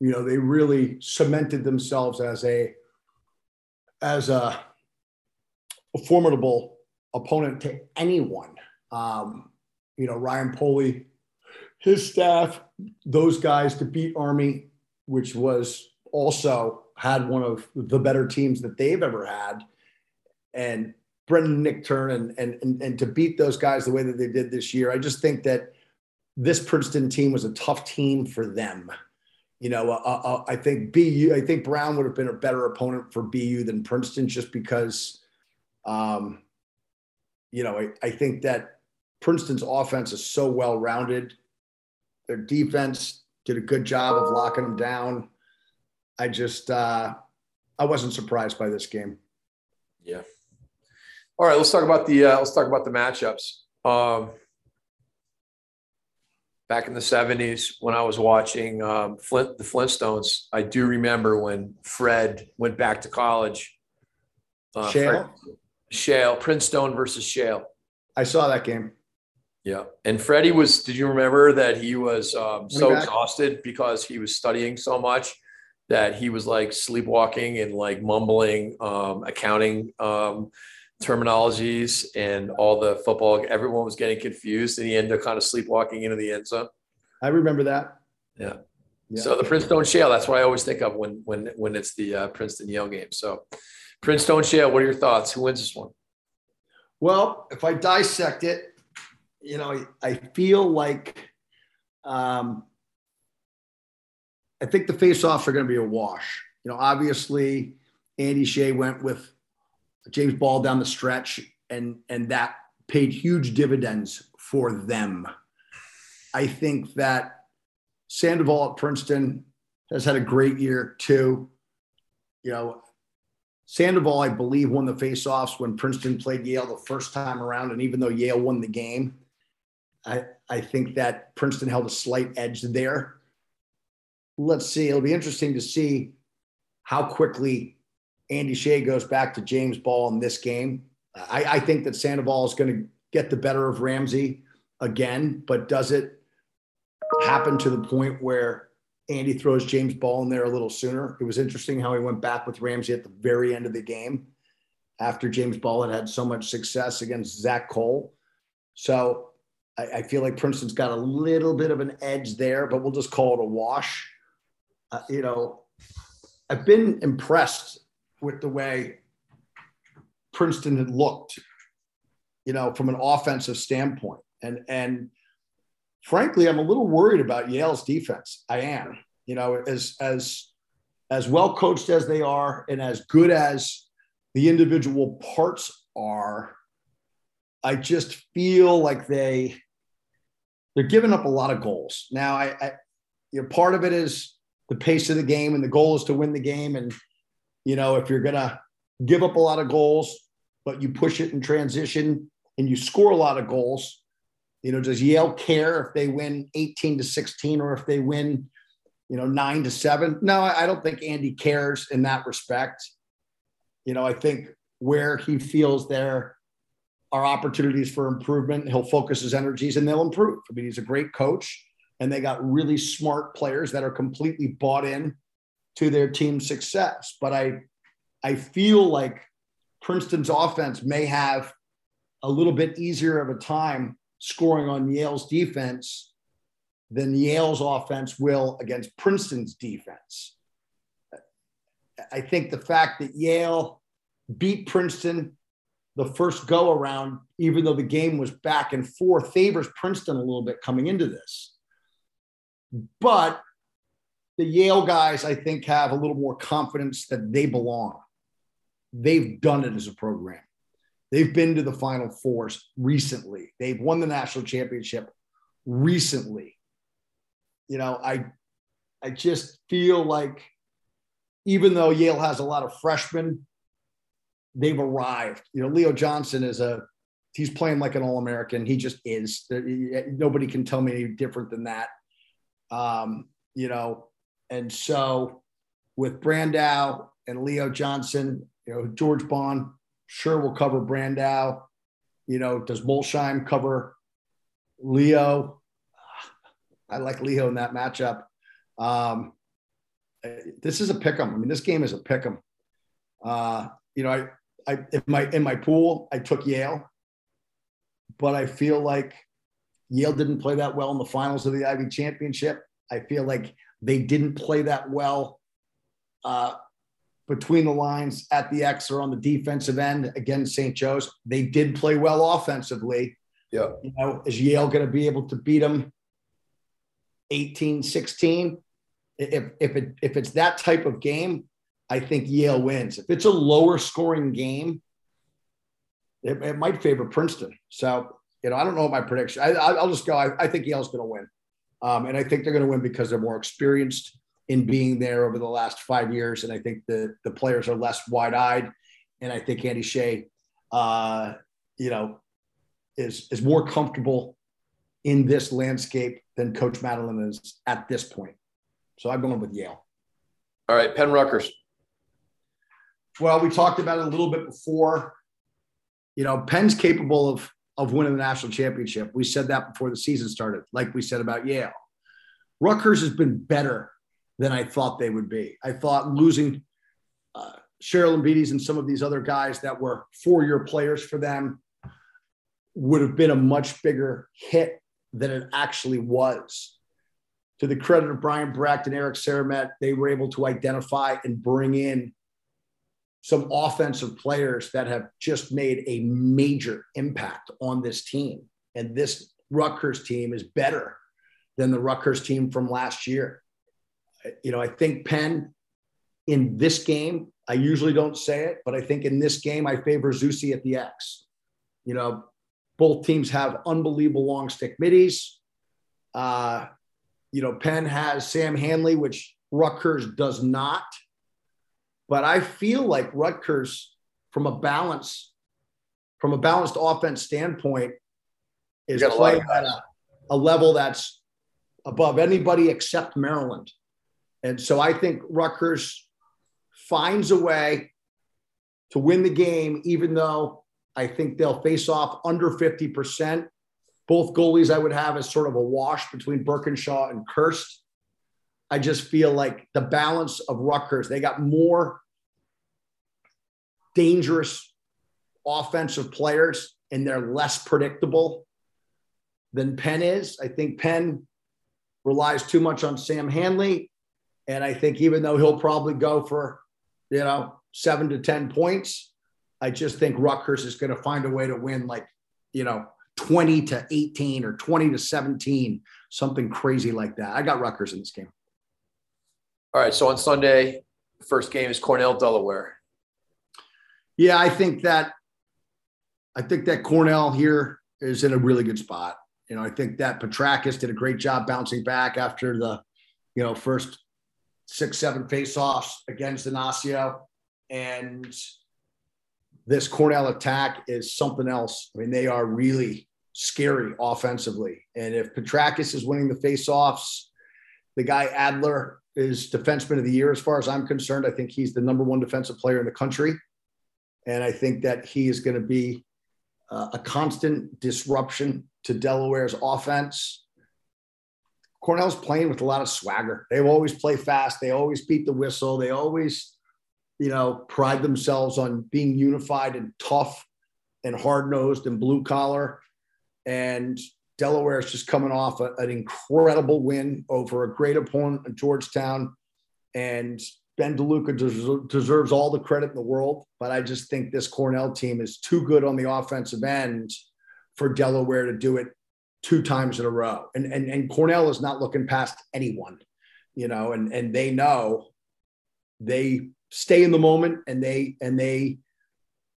you know, they really cemented themselves as a as a, a formidable opponent to anyone. Um, you know, Ryan Polley, his staff, those guys to beat Army, which was also had one of the better teams that they've ever had. And Brendan Nichtern and, and, and, and to beat those guys the way that they did this year, I just think that this Princeton team was a tough team for them you know, uh, uh, uh I think BU, I think Brown would have been a better opponent for BU than Princeton just because, um, you know, I, I think that Princeton's offense is so well rounded. Their defense did a good job of locking them down. I just, uh, I wasn't surprised by this game. Yeah. All right, let's talk about the uh, let's talk about the matchups. Um, back in the 70s when I was watching um, Flint, the Flintstones, I do remember when Fred went back to college. Uh, Shale? Fred, Shale, Princetone versus Shale. I saw that game. Yeah. And Freddie was, did you remember that he was um, so exhausted because he was studying so much that he was like sleepwalking and like mumbling um, accounting um, terminologies and all the football. Everyone was getting confused, and he ended up kind of sleepwalking into the end zone. I remember that. Yeah. yeah. So the Princeton Shale, that's what I always think of when when when it's the uh, Princeton Yale game. So Princeton Shale, what are your thoughts? Who wins this one? Well, if I dissect it, you know, I feel like um, I think the face-offs are going to be a wash. You know, obviously Andy Shay went with James Ball down the stretch, and and that paid huge dividends for them. I think that Sandoval at Princeton has had a great year too. You know, Sandoval, I believe, won the faceoffs when Princeton played Yale the first time around, and even though Yale won the game, I I think that Princeton held a slight edge there. Let's see. It'll be interesting to see how quickly Andy Shay goes back to James Ball in this game. I, I think that Sandoval is going to get the better of Ramsey again, but does it happen to the point where Andy throws James Ball in there a little sooner? It was interesting how he went back with Ramsey at the very end of the game after James Ball had had so much success against Zach Cole. So I, I feel like Princeton's got a little bit of an edge there, but we'll just call it a wash. Uh, you know, I've been impressed with the way Princeton had looked, you know, from an offensive standpoint. And and frankly, I'm a little worried about Yale's defense. I am, you know, as as as well coached as they are and as good as the individual parts are, I just feel like they they're giving up a lot of goals. Now, I, I you know, part of it is the pace of the game, and the goal is to win the game. And you know, if you're going to give up a lot of goals, but you push it in transition and you score a lot of goals, you know, does Yale care if they win 18 to 16 or if they win, you know, nine to seven? No, I don't think Andy cares in that respect. You know, I think where he feels there are opportunities for improvement, he'll focus his energies and they'll improve. I mean, he's a great coach and they got really smart players that are completely bought in to their team's success. But I, I feel like Princeton's offense may have a little bit easier of a time scoring on Yale's defense than Yale's offense will against Princeton's defense. I think the fact that Yale beat Princeton the first go around, even though the game was back and forth, favors Princeton a little bit coming into this. But the Yale guys, I think, have a little more confidence that they belong. They've done it as a program. They've been to the Final Fours recently. They've won the national championship recently. You know, I, I just feel like even though Yale has a lot of freshmen, they've arrived. You know, Leo Johnson is a he's playing like an all-American. He just is. Nobody can tell me any different than that. Um, you know, and so with Brandau and Leo Johnson, you know, George Baughan sure will cover Brandau. You know, does Molsheim cover Leo? I like Leo in that matchup. Um, this is a pick 'em. I mean, this game is a pick 'em. Uh, you know, I, I in my in my pool, I took Yale, but I feel like Yale didn't play that well in the finals of the Ivy Championship. I feel like they didn't play that well uh, between the lines at the X or on the defensive end against St. Joe's. They did play well offensively. Yeah. You know, is Yale going to be able to beat them 18 16? If, if, it, if it's that type of game, I think Yale wins. If it's a lower scoring game, it, it might favor Princeton. So, you know, I don't know my prediction. I, will just go. I, I think Yale's going to win. Um, and I think they're going to win because they're more experienced in being there over the last five years. And I think the, the players are less wide eyed. And I think Andy Shay, uh, you know, is, is more comfortable in this landscape than Coach Madalon is at this point. So I'm going with Yale. All right, Penn Rutgers. Well, we talked about it a little bit before. You know, Penn's capable of of winning the national championship. We said that before the season started, like we said about Yale. Rutgers has been better than I thought they would be. I thought losing uh, Charalambides and some of these other guys that were four year players for them would have been a much bigger hit than it actually was. To the credit of Brian Brecht and Eric Seremet, they were able to identify and bring in some offensive players that have just made a major impact on this team. And this Rutgers team is better than the Rutgers team from last year. You know, I think Penn in this game, I usually don't say it, but I think in this game, I favor Zusi at the X. You know, both teams have unbelievable long stick middies. Uh, you know, Penn has Sam Handley, which Rutgers does not. But I feel like Rutgers, from a balance, from a balanced offense standpoint, is playing at a, a level that's above anybody except Maryland. And so I think Rutgers finds a way to win the game, even though I think they'll face off under 50%. Both goalies I would have as sort of a wash between Burkinshaw and Kirst. I just feel like the balance of Rutgers, they got more dangerous offensive players and they're less predictable than Penn is. I think Penn relies too much on Sam Handley. And I think even though he'll probably go for, you know, seven to 10 points, I just think Rutgers is going to find a way to win like, you know, 20 to 18 or 20 to 17, something crazy like that. I got Rutgers in this game. All right. So on Sunday, first game is Cornell, Delaware. Yeah, I think that I think that Cornell here is in a really good spot. You know, I think that Petrakis did a great job bouncing back after the, you know, first six, seven face-offs against Inacio. And this Cornell attack is something else. I mean, they are really scary offensively. And if Petrakis is winning the face-offs, the guy Adler is defenseman of the year, as far as I'm concerned. I think he's the number one defensive player in the country. And I think that he is going to be uh, a constant disruption to Delaware's offense. Cornell's playing with a lot of swagger. They always play fast. They always beat the whistle. They always, you know, pride themselves on being unified and tough and hard nosed and blue collar. And Delaware is just coming off a, an incredible win over a great opponent in Georgetown. And Ben DeLuca des- deserves all the credit in the world, but I just think this Cornell team is too good on the offensive end for Delaware to do it two times in a row. And and, and Cornell is not looking past anyone, you know, and and they know they stay in the moment and they and they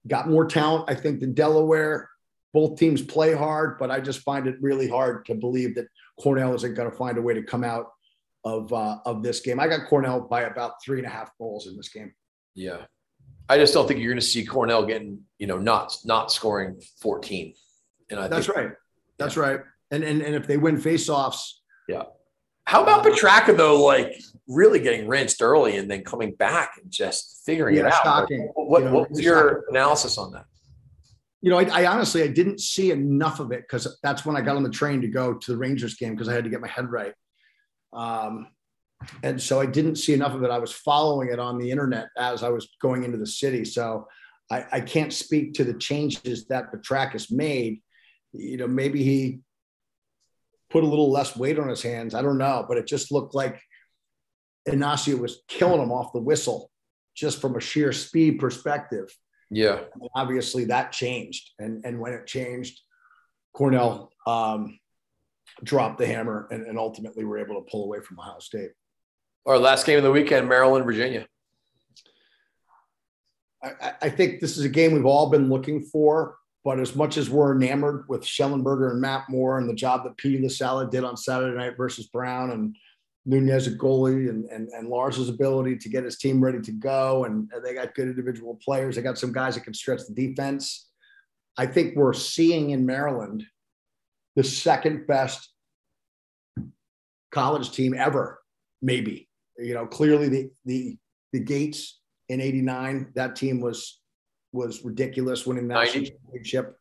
got more talent, I think, than Delaware. Both teams play hard, but I just find it really hard to believe that Cornell isn't going to find a way to come out of uh, of this game. I got Cornell by about three and a half goals in this game. Yeah, I just don't think you're going to see Cornell getting you know not not scoring 14. And I that's think, right. That's yeah. right. And and and if they win faceoffs, yeah. How about Petraka though? Like really getting rinsed early and then coming back and just figuring yeah, it out. Shocking. What, you know, what was your shocking. analysis on that? You know, I, I, honestly I didn't see enough of it because that's when I got on the train to go to the Rangers game because I had to get my head right. Um, and so I didn't see enough of it. I was following it on the internet as I was going into the city. So I, I can't speak to the changes that Petrakis made. You know, maybe he put a little less weight on his hands. I don't know, but it just looked like Inacio was killing him off the whistle just from a sheer speed perspective. Yeah. And obviously that changed. And, and when it changed, Cornell um, dropped the hammer and, and ultimately were able to pull away from Ohio State. Our last game of the weekend, Maryland, Virginia. I, I, think this is a game we've all been looking for. But as much as we're enamored with Shellenberger and Matt Moore and the job that Petey LaSalla did on Saturday night versus Brown and Nunes at goalie and, and, and Lars's ability to get his team ready to go. And they got good individual players. They got some guys that can stretch the defense. I think we're seeing in Maryland the second best college team ever, maybe. You know, clearly the the the Gaits in '89, that team was was ridiculous, winning national championship.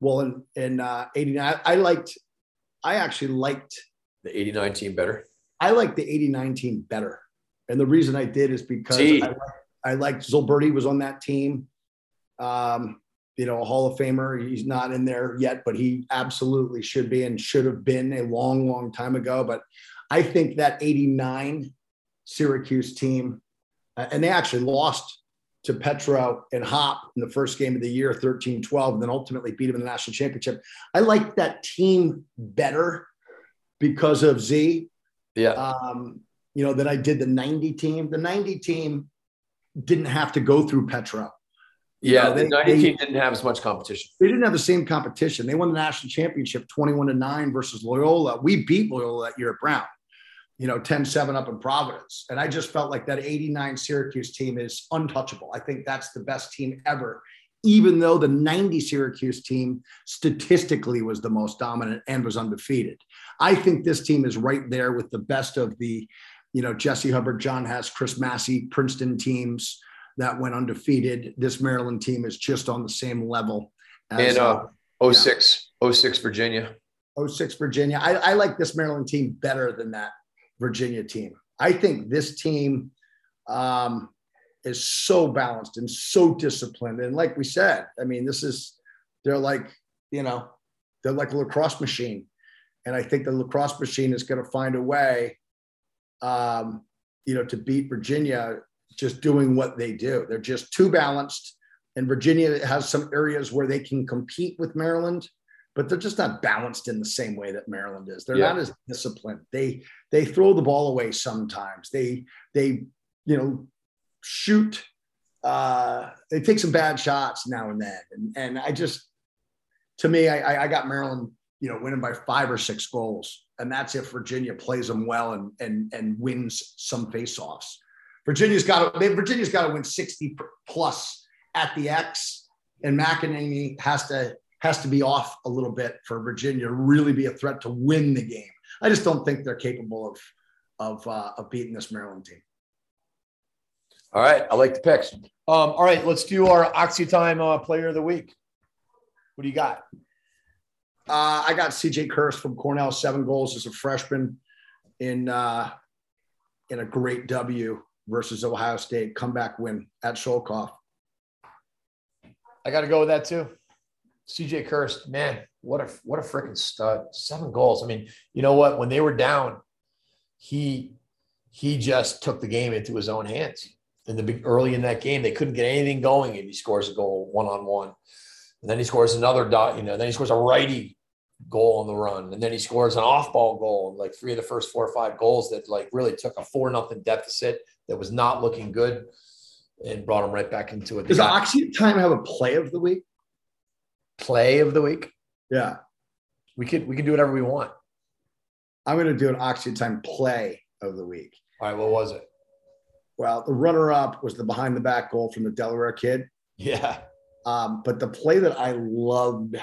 Well, in in uh, '89, I liked, I actually liked the '89 team better. I liked the '89 team better, and the reason I did is because I, liked, I liked Zulberti was on that team. Um, you know, a Hall of Famer. He's not in there yet, but he absolutely should be and should have been a long, long time ago. But I think that 89 Syracuse team, uh, and they actually lost to Petro and Hop in the first game of the year, 13 12, and then ultimately beat him in the national championship. I like that team better because of Z. Yeah. Um, you know, that I did the 90 team. The 90 team didn't have to go through Petro. Yeah, they, the 90 they, team didn't have as much competition. They didn't have the same competition. They won the national championship 21 to 9 versus Loyola. We beat Loyola that year at Brown, you know, 10 7 up in Providence. And I just felt like that 89 Syracuse team is untouchable. I think that's the best team ever, even though the 90 Syracuse team statistically was the most dominant and was undefeated. I think this team is right there with the best of the, you know, Jesse Hubbard, John Hess, Chris Massey, Princeton teams that went undefeated. This Maryland team is just on the same level. As, and uh, uh 06, yeah. 06 Virginia. 06 Virginia. I, I like this Maryland team better than that Virginia team. I think this team um, is so balanced and so disciplined. And like we said, I mean, this is, they're like, you know, they're like a lacrosse machine. And I think the lacrosse machine is going to find a way, um, you know, to beat Virginia just doing what they do. They're just too balanced. And Virginia has some areas where they can compete with Maryland, but they're just not balanced in the same way that Maryland is. They're yeah. not as disciplined. They they throw the ball away sometimes. They they you know shoot. Uh, they take some bad shots now and then, and and I just to me I, I got Maryland you know winning by five or six goals, and that's if Virginia plays them well and and and wins some faceoffs. Virginia's got to Virginia's got to win 60 plus at the X, and McNaney has to has to be off a little bit for Virginia to really be a threat to win the game. I just don't think they're capable of of uh, of beating this Maryland team. All right, I like the picks. Um, all right, let's do our Axia Time uh, Player of the Week. What do you got? Uh, I got CJ Kirst from Cornell, seven goals as a freshman in uh, in a great W versus Ohio State comeback win at Schoellkopf. I got to go with that too. CJ Kirst, man, what a what a freaking stud! Seven goals. I mean, you know what? When they were down, he he just took the game into his own hands. In the big early in that game, they couldn't get anything going, and he scores a goal one on one. And then he scores another dot, you know, then he scores a righty goal on the run. And then he scores an off ball goal, like three of the first four or five goals that like really took a four nothing deficit that was not looking good and brought him right back into it. Does Axia Time have a play of the week? Play of the week? Yeah. We could we can do whatever we want. I'm going to do an Axia Time play of the week. All right, what was it? Well, the runner up was the behind the back goal from the Delaware kid. Yeah. Um, but the play that I loved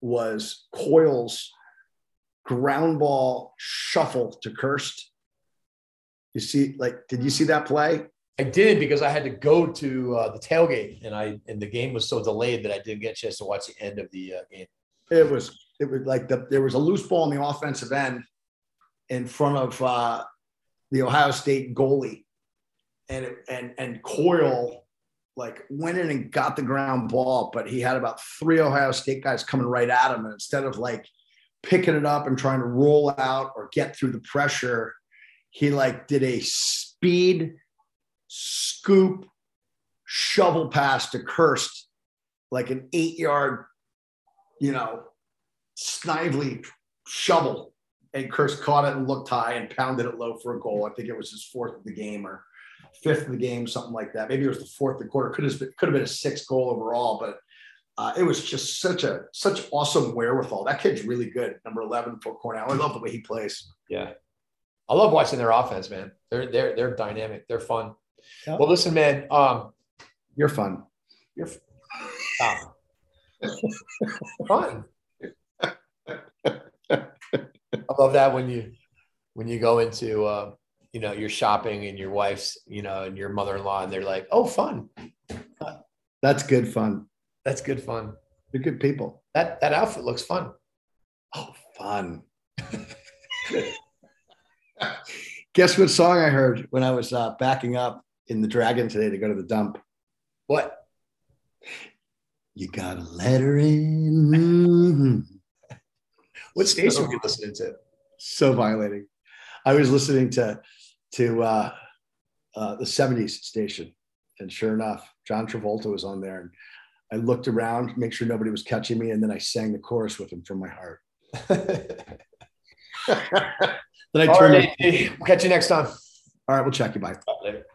was Coyle's ground ball shuffle to Kirst. You see, like, did you see that play? I did because I had to go to uh, the tailgate, and I and the game was so delayed that I didn't get a chance to watch the end of the uh, game. It was it was like the, there was a loose ball on the offensive end in front of uh, the Ohio State goalie, and it, and and Coyle like went in and got the ground ball, but he had about three Ohio State guys coming right at him. And instead of like picking it up and trying to roll out or get through the pressure, he like did a speed scoop shovel pass to Kirst, like an eight yard, you know, snively shovel. And Kirst caught it and looked high and pounded it low for a goal. I think it was his fourth of the game or fifth of the game, something like that. Maybe it was the fourth of the quarter. Could have been, could have been a sixth goal overall, but uh, it was just such a such awesome wherewithal. That kid's really good. Number eleven for Cornell. I love the way he plays. Yeah, I love watching their offense, man. They're they're they're dynamic. They're fun. Yep. Well, listen, man. Um, you're fun. You're fun. fun. I love that when you when you go into uh, you know you're shopping and your wife's you know and your mother-in-law and they're like, oh, fun. That's good fun. That's good fun. They're good people. That that outfit looks fun. Oh, fun. Guess what song I heard when I was uh, backing up in the Dragon today to go to the dump? What? You got a letter in. What station were you listening to? So violating. I was listening to to uh, uh, the 70s station. And sure enough, John Travolta was on there. And I looked around, make sure nobody was catching me, and then I sang the chorus with him from my heart. then I All turned. right, we'll catch you next time. All right, we'll check you. Bye. Later.